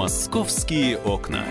Московские окна.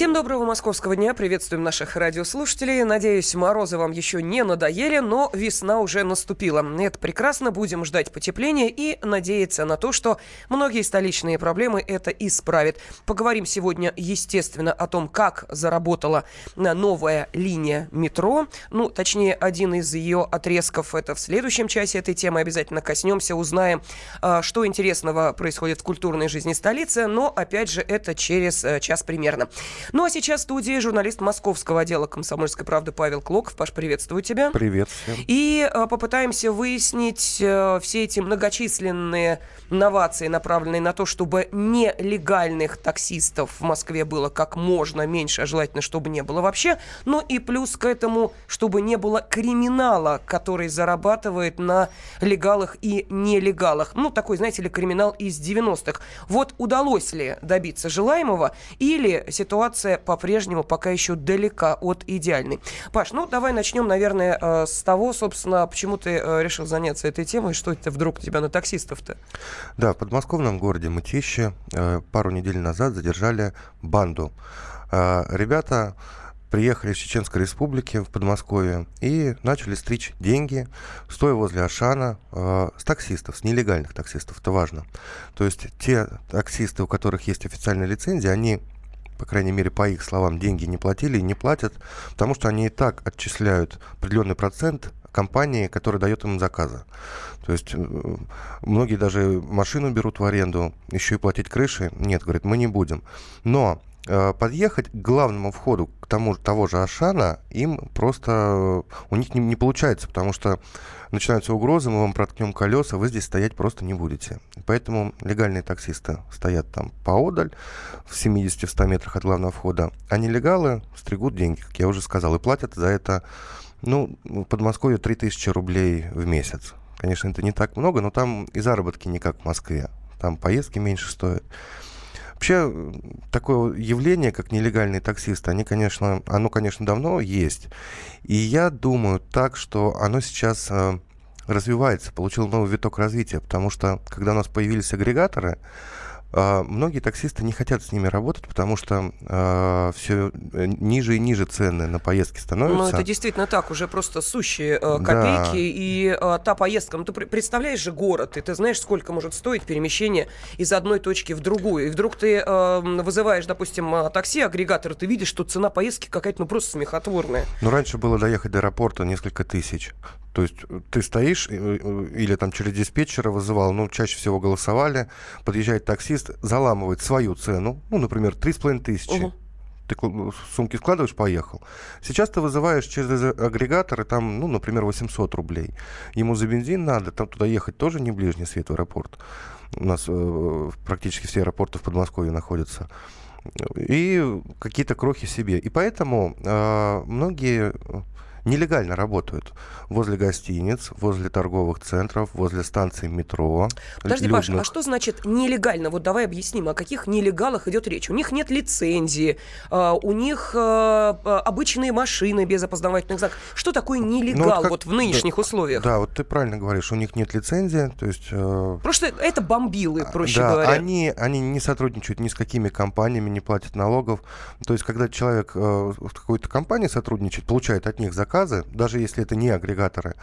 Всем доброго московского дня. Приветствуем наших радиослушателей. Надеюсь, морозы вам еще не надоели, но весна уже наступила. Это прекрасно. Будем ждать потепления и надеяться на то, что многие столичные проблемы это исправит. Поговорим сегодня, естественно, о том, как заработала новая линия метро. Ну, точнее, один из ее отрезков. Это в следующем часе этой темы обязательно коснемся, узнаем, а, что интересного происходит в культурной жизни столицы. Но, опять же, это через э, час примерно. Ну а сейчас в студии журналист московского отдела «Комсомольской правды» Павел Клоков. Паш, приветствую тебя. Привет всем. И а, попытаемся выяснить а, все эти многочисленные новации, направленные на то, чтобы нелегальных таксистов в Москве было как можно меньше, а желательно, чтобы не было вообще. Ну и плюс к этому, чтобы не было криминала, который зарабатывает на легалах и нелегалах. Ну, такой, знаете ли, криминал из 90-х. Вот удалось ли добиться желаемого или ситуация ситуация по-прежнему пока еще далека от идеальной. Паш, ну давай начнем, наверное, э, с того, собственно, почему ты э, решил заняться этой темой, что это вдруг тебя на таксистов-то? Да, в подмосковном городе Мытище э, пару недель назад задержали банду. Ребята приехали из Чеченской Республики в Подмосковье и начали стричь деньги, стоя возле Ашана, э, с таксистов, с нелегальных таксистов, это важно. То есть те таксисты, у которых есть официальная лицензия, они по крайней мере, по их словам, деньги не платили и не платят, потому что они и так отчисляют определенный процент компании, которая дает им заказы. То есть э, многие даже машину берут в аренду, еще и платить крыши. Нет, говорит, мы не будем. Но подъехать к главному входу, к тому того же Ашана, им просто у них не, не получается, потому что начинаются угрозы, мы вам проткнем колеса, вы здесь стоять просто не будете. Поэтому легальные таксисты стоят там поодаль, в 70-100 метрах от главного входа, а нелегалы стригут деньги, как я уже сказал, и платят за это, ну, в Подмосковье 3000 рублей в месяц. Конечно, это не так много, но там и заработки не как в Москве. Там поездки меньше стоят. Вообще, такое явление, как нелегальные таксисты, они, конечно, оно, конечно, давно есть. И я думаю так, что оно сейчас э, развивается, получило новый виток развития, потому что, когда у нас появились агрегаторы, многие таксисты не хотят с ними работать, потому что э, а, все ниже и ниже цены на поездки становятся. Ну, это действительно так, уже просто сущие э, копейки. Да. И э, та поездка, ну, ты представляешь же город, и ты знаешь, сколько может стоить перемещение из одной точки в другую. И вдруг ты э, вызываешь, допустим, такси, агрегатор, и ты видишь, что цена поездки какая-то, ну, просто смехотворная. Ну, раньше было доехать до аэропорта несколько тысяч. То есть э, ты стоишь э, э, или там через диспетчера вызывал, ну, чаще всего голосовали, подъезжает таксист, заламывает свою цену, ну, например, 3,5 тысячи. Угу. Ты сумки складываешь, поехал. Сейчас ты вызываешь через агрегатор, и там, ну, например, 800 рублей. Ему за бензин надо, там туда ехать тоже не ближний свет в аэропорт. У нас э, практически все аэропорты в Подмосковье находятся и какие-то крохи себе. И поэтому э, многие нелегально работают возле гостиниц, возле торговых центров, возле станций метро. Подожди, людных. Паша, а что значит нелегально? Вот давай объясним, о каких нелегалах идет речь. У них нет лицензии, а, у них а, обычные машины без опознавательных знаков. Что такое нелегал ну, вот, как, вот в нынешних да, условиях? Да, вот ты правильно говоришь, у них нет лицензии, то есть... Э, Просто это бомбилы, проще да, говоря. Они, они не сотрудничают ни с какими компаниями, не платят налогов. То есть, когда человек э, в какой-то компании сотрудничает, получает от них заказ, заказы, даже если это не агрегаторы,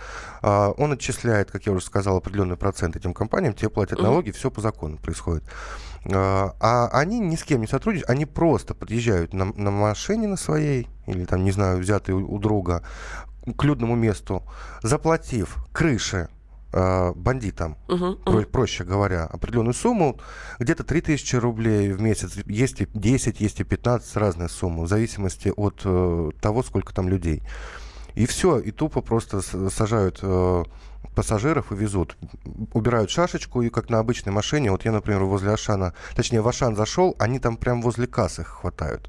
а, он отчисляет, как я уже сказал, определенный процент этим компаниям, те платят налоги, все по закону происходит. А, а они ни с кем не сотрудничают, они просто подъезжают на, на машине на своей, или там, не знаю, взятой у, у друга, к людному месту, заплатив крыши э, бандитам, uh-huh, uh-huh. проще говоря, определенную сумму, где-то 3000 рублей в месяц, есть и 10, есть и 15, разные суммы, в зависимости от э, того, сколько там людей. И все, и тупо просто сажают э, пассажиров и везут. Убирают шашечку, и как на обычной машине, вот я, например, возле Ашана, точнее, в Ашан зашел, они там прям возле кассы хватают.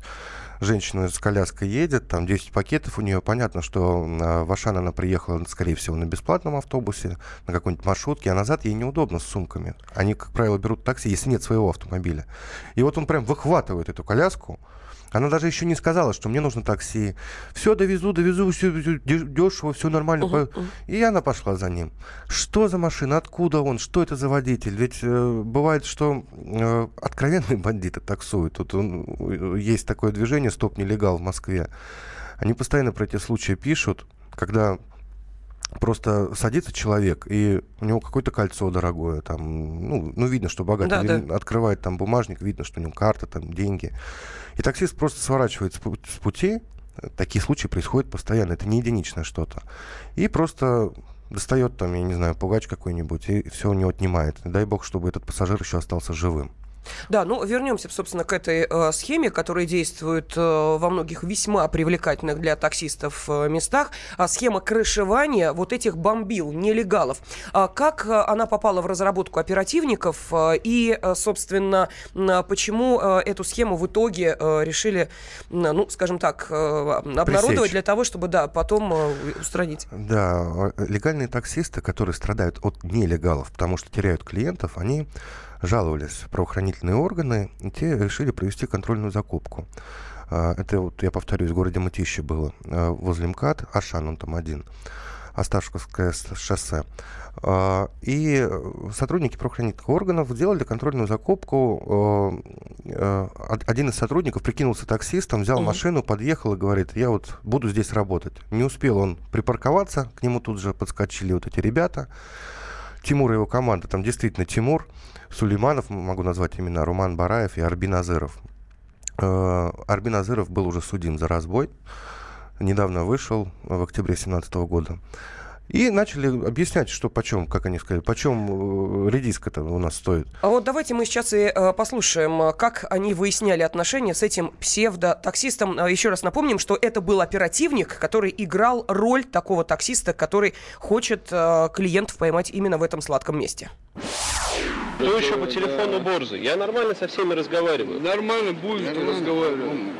Женщина с коляской едет, там 10 пакетов у нее. Понятно, что э, в Ашан она приехала, скорее всего, на бесплатном автобусе, на какой-нибудь маршрутке, а назад ей неудобно с сумками. Они, как правило, берут такси, если нет своего автомобиля. И вот он прям выхватывает эту коляску, Она даже еще не сказала, что мне нужно такси. Все, довезу, довезу, все, дешево, все нормально. Uh-huh, uh-huh. И она пошла за ним. Что за машина? Откуда он? Что это за водитель? Ведь э, бывает, что э, откровенные бандиты таксуют. Тут он, э, есть такое движение «Стоп, нелегал» в Москве. Они постоянно про эти случаи пишут, когда просто садится человек, и у него какое-то кольцо дорогое, там, ну, ну видно, что богатый, да, да. открывает там бумажник, видно, что у него карта, там, деньги. И таксист просто сворачивает с пути, такие случаи происходят постоянно, это не единичное что-то. И просто достает там, я не знаю, пугач какой-нибудь, и все у него отнимает. дай бог, чтобы этот пассажир еще остался живым. Да, ну вернемся, собственно, к этой э, схеме, которая действует э, во многих весьма привлекательных для таксистов э, местах. А схема крышевания вот этих бомбил, нелегалов. А как э, она попала в разработку оперативников э, и, э, собственно, почему эту схему в итоге решили, ну, скажем так, обнародовать Пресечь. для того, чтобы, да, потом устранить? Да, легальные таксисты, которые страдают от нелегалов, потому что теряют клиентов, они жаловались правоохранительные органы, и те решили провести контрольную закупку. А, это, вот, я повторюсь, в городе Мытище было, а, возле МКАД, Ашан он там один, Осташковское шоссе. А, и сотрудники правоохранительных органов сделали контрольную закупку. Один из сотрудников прикинулся таксистом, взял mm-hmm. машину, подъехал и говорит, я вот буду здесь работать. Не успел он припарковаться, к нему тут же подскочили вот эти ребята. Тимур и его команда, там действительно Тимур, Сулейманов, могу назвать имена, Руман Бараев и Арбин Азыров. Э, Арбин Азыров был уже судим за разбой. Недавно вышел в октябре 2017 года. И начали объяснять, что почем, как они сказали, почем э, редиска-то у нас стоит. А вот давайте мы сейчас и э, послушаем, как они выясняли отношения с этим псевдо-таксистом. А, еще раз напомним, что это был оперативник, который играл роль такого таксиста, который хочет э, клиентов поймать именно в этом сладком месте. Кто еще по телефону борзый? Я нормально со всеми разговариваю. Нормально будешь разговаривать.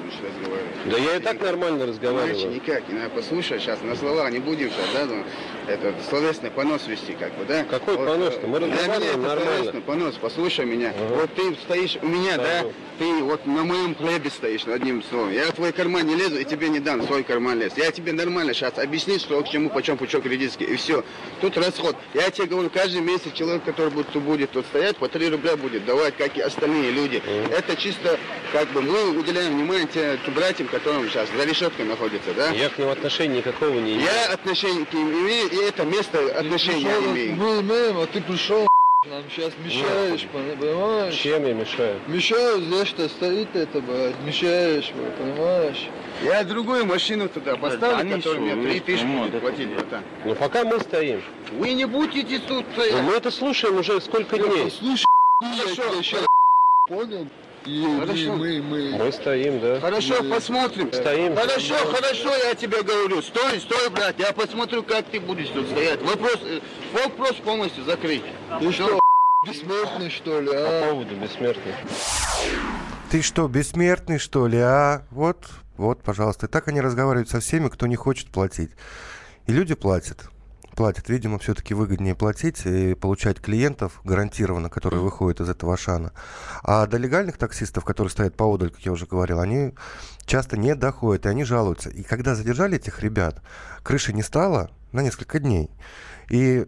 Да я и так нормально разговариваю. Иначе никак, не надо послушать сейчас, на слова не будем сейчас, да, ну, это словесный понос вести, как бы, да? Какой вот, понос-то? Мы разговариваем нормально. понос, послушай меня. Ага. Вот ты стоишь у меня, да, да, ты вот на моем хлебе стоишь, одним словом. Я в твой карман не лезу и тебе не дам свой карман лез. Я тебе нормально сейчас объясню, что к чему, почем пучок редиски, и все. Тут расход. Я тебе говорю, каждый месяц человек, который будет, будет тут стоять, по 3 рубля будет давать, как и остальные люди. Ага. Это чисто, как бы, мы уделяем внимание тем братьям, которым сейчас за решеткой находится, да? Я к ним отношения никакого не имею. Я отношения к ним имею, и это место отношения имею. Мы имеем, а ты пришел нам сейчас мешаешь, Нет. понимаешь? Чем я мешаю? Мешаю, здесь что стоит это, блядь, мешаешь, понимаешь? Я другую машину туда поставлю, да, которая мне три тысячи будет платить, братан. Ну пока мы стоим. Вы не будете тут стоять. Но мы это слушаем уже сколько дней. Слушай, я тебя понял? Хорошо. мы, мы... мы стоим, да. Хорошо, мы... посмотрим. Стоим. Хорошо, стоим. хорошо, я тебе говорю. Стой, стой, брат, я посмотрю, как ты будешь тут стоять. Вопрос, э, вопрос полностью закрыть. Ты что, бессмертный, что ли, а? По поводу бессмертный. Ты что, бессмертный, что ли, а? Вот, вот, пожалуйста. И так они разговаривают со всеми, кто не хочет платить. И люди платят платят. Видимо, все-таки выгоднее платить и получать клиентов гарантированно, которые выходят из этого шана. А до легальных таксистов, которые стоят поодаль, как я уже говорил, они часто не доходят, и они жалуются. И когда задержали этих ребят, крыши не стало на несколько дней. И э,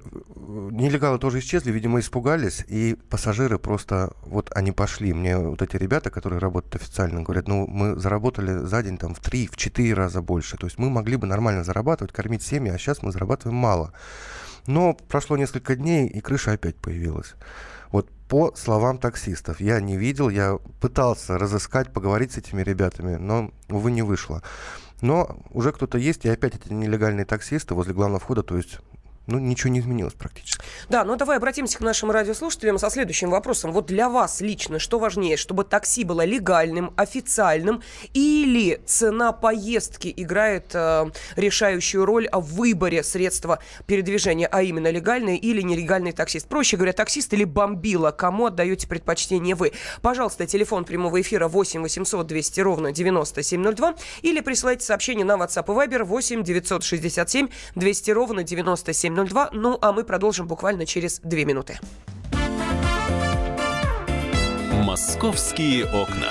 нелегалы тоже исчезли, видимо, испугались, и пассажиры просто, вот они пошли. Мне вот эти ребята, которые работают официально, говорят, ну, мы заработали за день там в три, в четыре раза больше. То есть мы могли бы нормально зарабатывать, кормить семьи, а сейчас мы зарабатываем мало. Но прошло несколько дней, и крыша опять появилась. Вот по словам таксистов. Я не видел, я пытался разыскать, поговорить с этими ребятами, но, увы, не вышло. Но уже кто-то есть, и опять эти нелегальные таксисты возле главного входа, то есть ну, ничего не изменилось практически. Да, ну давай обратимся к нашим радиослушателям со следующим вопросом. Вот для вас лично что важнее, чтобы такси было легальным, официальным, или цена поездки играет э, решающую роль в выборе средства передвижения, а именно легальный или нелегальный таксист? Проще говоря, таксист или бомбила, кому отдаете предпочтение вы? Пожалуйста, телефон прямого эфира 8 800 200 ровно 9702 или присылайте сообщение на WhatsApp и Viber 8 967 200 ровно 9702 7.02. Ну, а мы продолжим буквально через две минуты. «Московские окна».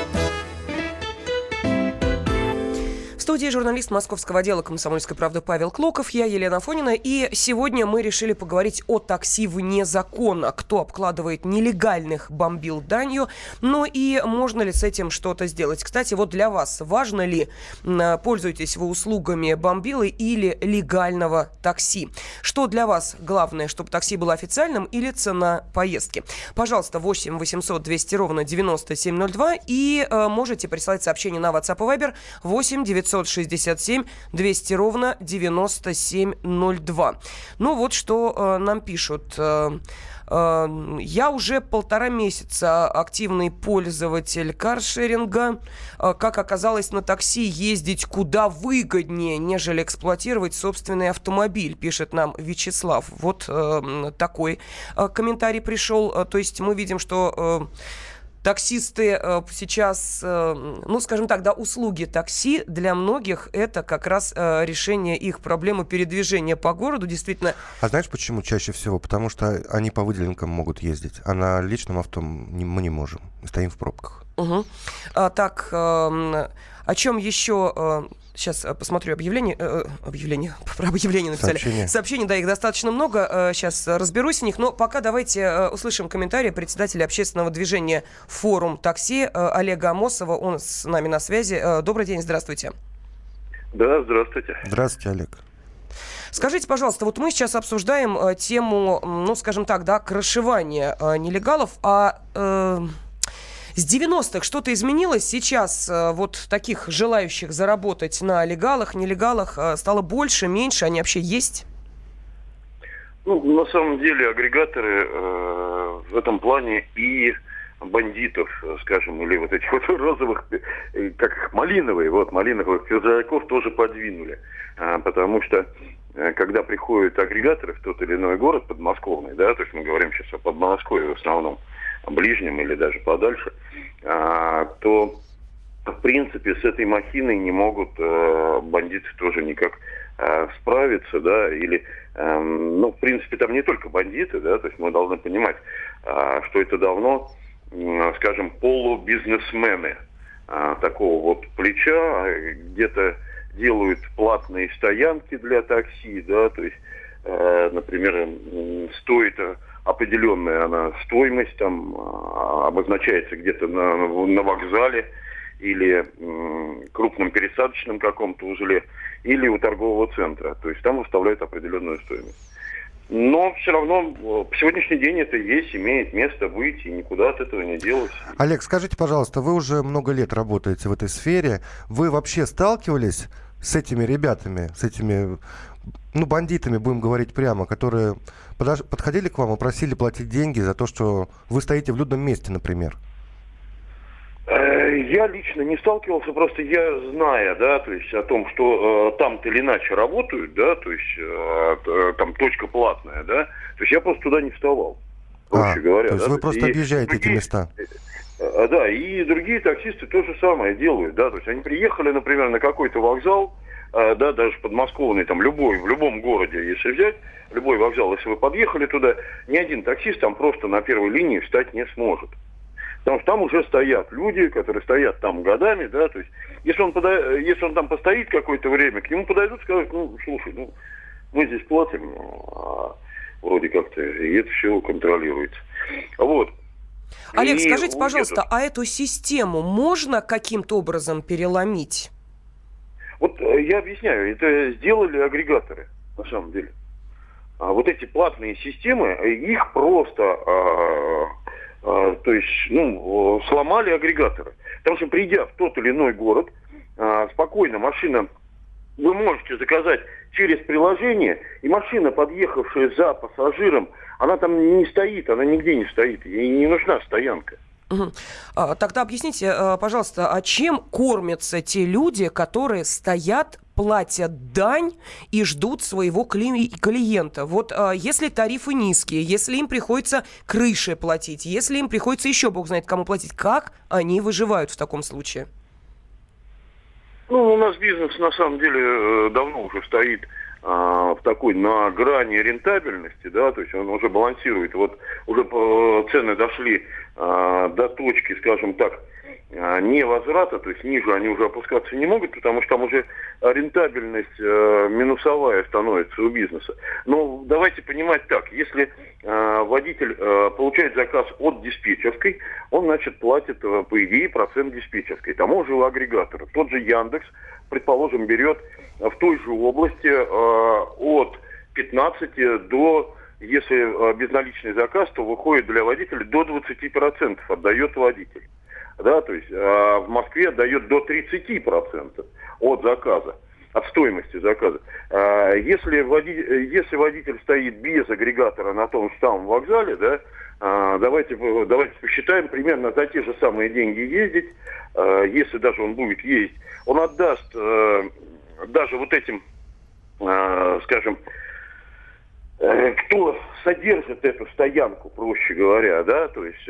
Студии журналист московского отдела «Комсомольской правды» Павел Клоков, я Елена Фонина. И сегодня мы решили поговорить о такси вне закона. Кто обкладывает нелегальных бомбил данью, ну и можно ли с этим что-то сделать. Кстати, вот для вас важно ли, пользуетесь вы услугами бомбилы или легального такси? Что для вас главное, чтобы такси было официальным или цена поездки? Пожалуйста, 8 800 200 ровно 9702 и э, можете присылать сообщение на WhatsApp и Viber 8 900 967 200 ровно 9702. Ну вот что э, нам пишут. Э, э, я уже полтора месяца активный пользователь каршеринга. Э, как оказалось, на такси ездить куда выгоднее, нежели эксплуатировать собственный автомобиль, пишет нам Вячеслав. Вот э, такой э, комментарий пришел. Э, то есть мы видим, что... Э, Таксисты э, сейчас, э, ну, скажем так, да, услуги такси для многих это как раз э, решение их проблемы передвижения по городу, действительно. А знаешь почему чаще всего? Потому что они по выделенкам могут ездить, а на личном авто мы не можем, стоим в пробках. Угу. А, так, э, о чем еще э, Сейчас э, посмотрю объявление. Э, э объявление. Про объявление написали. Сообщение. Сообщений, да, их достаточно много. Сейчас разберусь в них. Но пока давайте услышим комментарий председателя общественного движения «Форум такси» Олега Амосова. Он с нами на связи. Добрый день, здравствуйте. Да, здравствуйте. Здравствуйте, Олег. Скажите, пожалуйста, вот мы сейчас обсуждаем тему, ну, скажем так, да, крышевания нелегалов, а... Э, с 90-х что-то изменилось. Сейчас э, вот таких желающих заработать на легалах, нелегалах э, стало больше, меньше. Они вообще есть? Ну, на самом деле агрегаторы э, в этом плане и бандитов, скажем, или вот этих вот розовых, э, как их, малиновые, вот, малиновых пиджаков тоже подвинули. А, потому что э, когда приходят агрегаторы в тот или иной город подмосковный, да, то есть мы говорим сейчас о Подмосковье в основном, ближнем или даже подальше, а, то в принципе с этой махиной не могут э, бандиты тоже никак э, справиться, да, или, э, ну, в принципе, там не только бандиты, да, то есть мы должны понимать, э, что это давно, скажем, полубизнесмены э, такого вот плеча, где-то делают платные стоянки для такси, да, то есть, э, например, стоит определенная она стоимость там а, обозначается где-то на, на вокзале или крупном пересадочном каком-то узле, или у торгового центра. То есть там выставляют определенную стоимость. Но все равно в сегодняшний день это есть, имеет место быть, и никуда от этого не делось. Олег, скажите, пожалуйста, вы уже много лет работаете в этой сфере. Вы вообще сталкивались с этими ребятами, с этими ну, бандитами, будем говорить прямо, которые подож... подходили к вам и просили платить деньги за то, что вы стоите в людном месте, например? Э, я лично не сталкивался, просто я зная, да, то есть о том, что э, там-то или иначе работают, да, то есть э, э, там точка платная, да, то есть я просто туда не вставал, проще а, говоря. То есть да, вы то просто объезжаете другие, эти места? Э, да, и другие таксисты то же самое делают, да, то есть они приехали, например, на какой-то вокзал, а, да, даже подмосковный, там любой, в любом городе, если взять, любой вокзал, если вы подъехали туда, ни один таксист там просто на первой линии встать не сможет. Потому что там уже стоят люди, которые стоят там годами, да, то есть, если он, пода... если он там постоит какое-то время, к нему подойдут и скажут, ну, слушай, ну, мы здесь платим, а вроде как-то, и это все контролируется. Вот. Олег, и скажите, пожалуйста, а эту систему можно каким-то образом переломить? Вот э, я объясняю, это сделали агрегаторы, на самом деле. А вот эти платные системы, их просто, а, а, то есть, ну, сломали агрегаторы. Потому что придя в тот или иной город, а, спокойно машина, вы можете заказать через приложение, и машина, подъехавшая за пассажиром, она там не стоит, она нигде не стоит, ей не нужна стоянка. А, тогда объясните, а, пожалуйста, а чем кормятся те люди, которые стоят платят дань и ждут своего кли- клиента. Вот а, если тарифы низкие, если им приходится крыши платить, если им приходится еще бог знает кому платить, как они выживают в таком случае? Ну, у нас бизнес на самом деле э, давно уже стоит а, в такой на грани рентабельности, да, то есть он уже балансирует. Вот уже по, цены дошли а, до точки, скажем так, а, невозврата, то есть ниже они уже опускаться не могут, потому что там уже рентабельность э, минусовая становится у бизнеса. Но давайте понимать так, если э, водитель э, получает заказ от диспетчерской, он, значит, платит, э, по идее, процент диспетчерской, тому же агрегатора. Тот же Яндекс, предположим, берет в той же области э, от 15 до если э, безналичный заказ, то выходит для водителя до 20% отдает водитель да, то есть а в Москве дает до 30% от заказа от стоимости заказа. А, если, водитель, если водитель стоит без агрегатора на том же самом вокзале, да, а, давайте, давайте посчитаем, примерно за те же самые деньги ездить, а, если даже он будет ездить, он отдаст даже вот этим, скажем, э, кто содержит эту стоянку, проще говоря, да, то есть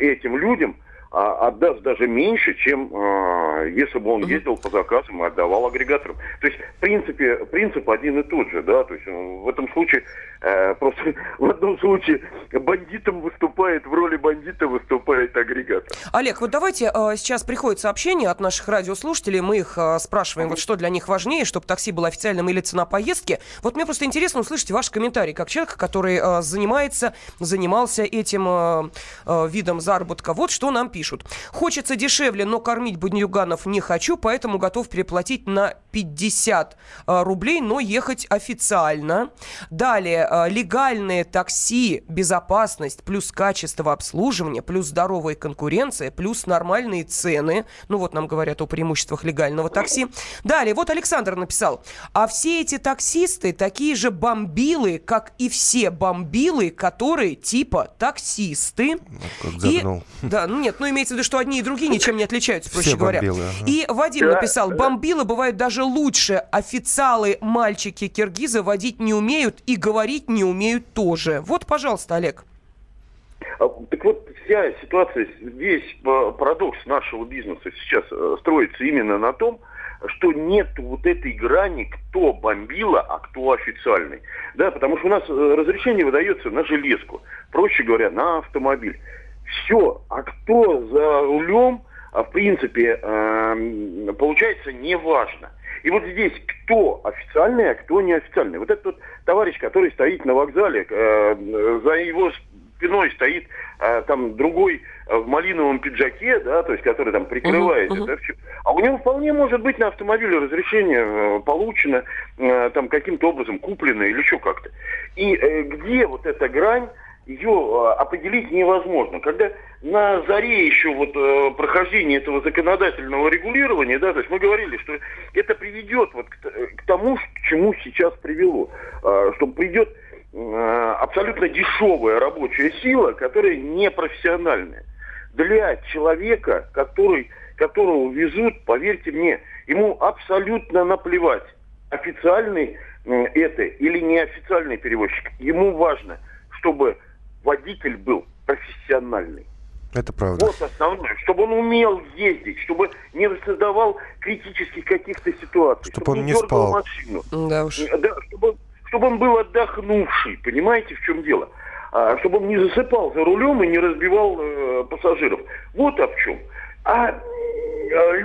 этим людям – а, отдаст даже меньше, чем э, если бы он ездил по заказам и отдавал агрегаторам. То есть, в принципе, принцип один и тот же, да, то есть в этом случае э, просто в одном случае бандитом выступает, в роли бандита выступает агрегатор. Олег, вот давайте э, сейчас приходит сообщение от наших радиослушателей, мы их э, спрашиваем, вот что для них важнее, чтобы такси было официальным или цена поездки. Вот мне просто интересно услышать ваш комментарий, как человек, который э, занимается, занимался этим э, э, видом заработка. Вот что нам пишет пишут. Хочется дешевле, но кормить бандюганов не хочу, поэтому готов переплатить на 50 э, рублей, но ехать официально. Далее, э, легальные такси, безопасность, плюс качество обслуживания, плюс здоровая конкуренция, плюс нормальные цены. Ну вот нам говорят о преимуществах легального такси. Далее, вот Александр написал. А все эти таксисты такие же бомбилы, как и все бомбилы, которые типа таксисты. Ну, и, да, ну нет, ну имеется в виду, что одни и другие ничем не отличаются, проще Все говоря. Бомбилы, ага. И Вадим написал, бомбилы бывают даже лучше. Официалы, мальчики, киргизы водить не умеют и говорить не умеют тоже. Вот, пожалуйста, Олег. А, так вот, вся ситуация, весь парадокс нашего бизнеса сейчас э, строится именно на том, что нет вот этой грани, кто бомбила, а кто официальный. Да, потому что у нас э, разрешение выдается на железку, проще говоря, на автомобиль. Все. А кто за рулем, а, в принципе, эм, получается, неважно. И вот здесь кто официальный, а кто неофициальный. Вот этот вот товарищ, который стоит на вокзале, э, за его спиной стоит э, там другой в малиновом пиджаке, да, то есть который там прикрывает uh-huh, uh-huh. это А у него вполне может быть на автомобиле разрешение э, получено, там каким-то образом куплено или еще как-то. И где вот эта грань ее э, определить невозможно. Когда на заре еще вот э, прохождения этого законодательного регулирования, да, то есть мы говорили, что это приведет вот к, к тому, к чему сейчас привело, э, что придет абсолютно дешевая рабочая сила, которая непрофессиональная. Для человека, который, которого везут, поверьте мне, ему абсолютно наплевать, официальный это или неофициальный перевозчик. Ему важно, чтобы водитель был профессиональный. Это правда. Вот основное, чтобы он умел ездить, чтобы не создавал критических каких-то ситуаций. Чтобы, чтобы он не спал. Машину. Да уж. Да, чтобы, чтобы он был отдохнувший, понимаете, в чем дело? А, чтобы он не засыпал за рулем и не разбивал э, пассажиров. Вот о чем. А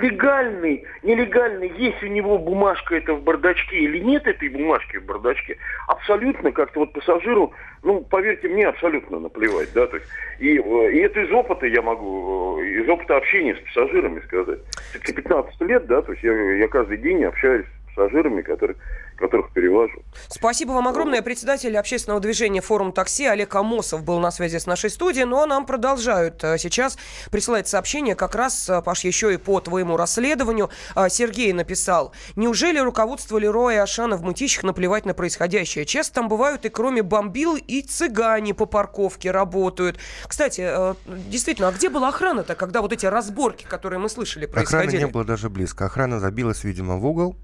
легальный, нелегальный, есть у него бумажка это в бардачке или нет этой бумажки в бардачке, абсолютно как-то вот пассажиру, ну, поверьте мне, абсолютно наплевать, да, то есть, и, э, и это из опыта я могу, э, из опыта общения с пассажирами сказать. Все-таки 15 лет, да, то есть я, я каждый день общаюсь с пассажирами, которые которых перевожу. Спасибо вам огромное. Председатель общественного движения «Форум такси» Олег Амосов был на связи с нашей студией. Ну а нам продолжают э, сейчас присылать сообщения как раз, э, Паш, еще и по твоему расследованию. Э, Сергей написал, неужели руководство Лероя и Ашана в Мытищах наплевать на происходящее? Часто там бывают и кроме бомбил и цыгане по парковке работают. Кстати, действительно, а где была охрана-то, когда вот эти разборки, которые мы слышали, происходили? Охраны не было даже близко. Охрана забилась, видимо, в угол.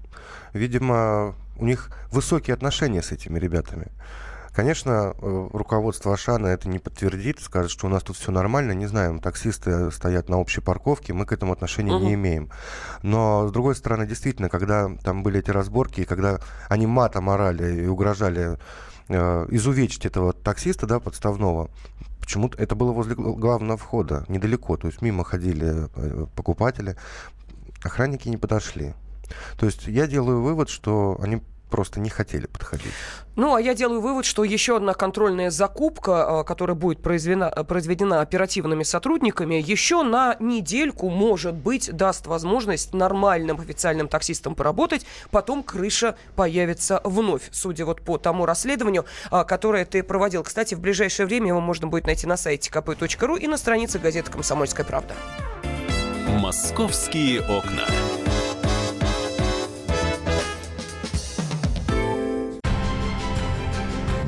Видимо, у них высокие отношения с этими ребятами. Конечно, э, руководство Ашана это не подтвердит, скажет, что у нас тут все нормально, не знаем, таксисты стоят на общей парковке, мы к этому отношения uh-huh. не имеем. Но, с другой стороны, действительно, когда там были эти разборки, и когда они матом орали и угрожали э, изувечить этого таксиста, да, подставного, почему-то это было возле главного входа, недалеко, то есть мимо ходили э, покупатели, охранники не подошли. То есть я делаю вывод, что они просто не хотели подходить. Ну, а я делаю вывод, что еще одна контрольная закупка, а, которая будет произведена, произведена оперативными сотрудниками, еще на недельку, может быть, даст возможность нормальным официальным таксистам поработать, потом крыша появится вновь, судя вот по тому расследованию, а, которое ты проводил. Кстати, в ближайшее время его можно будет найти на сайте kp.ru и на странице газеты «Комсомольская правда». «Московские окна».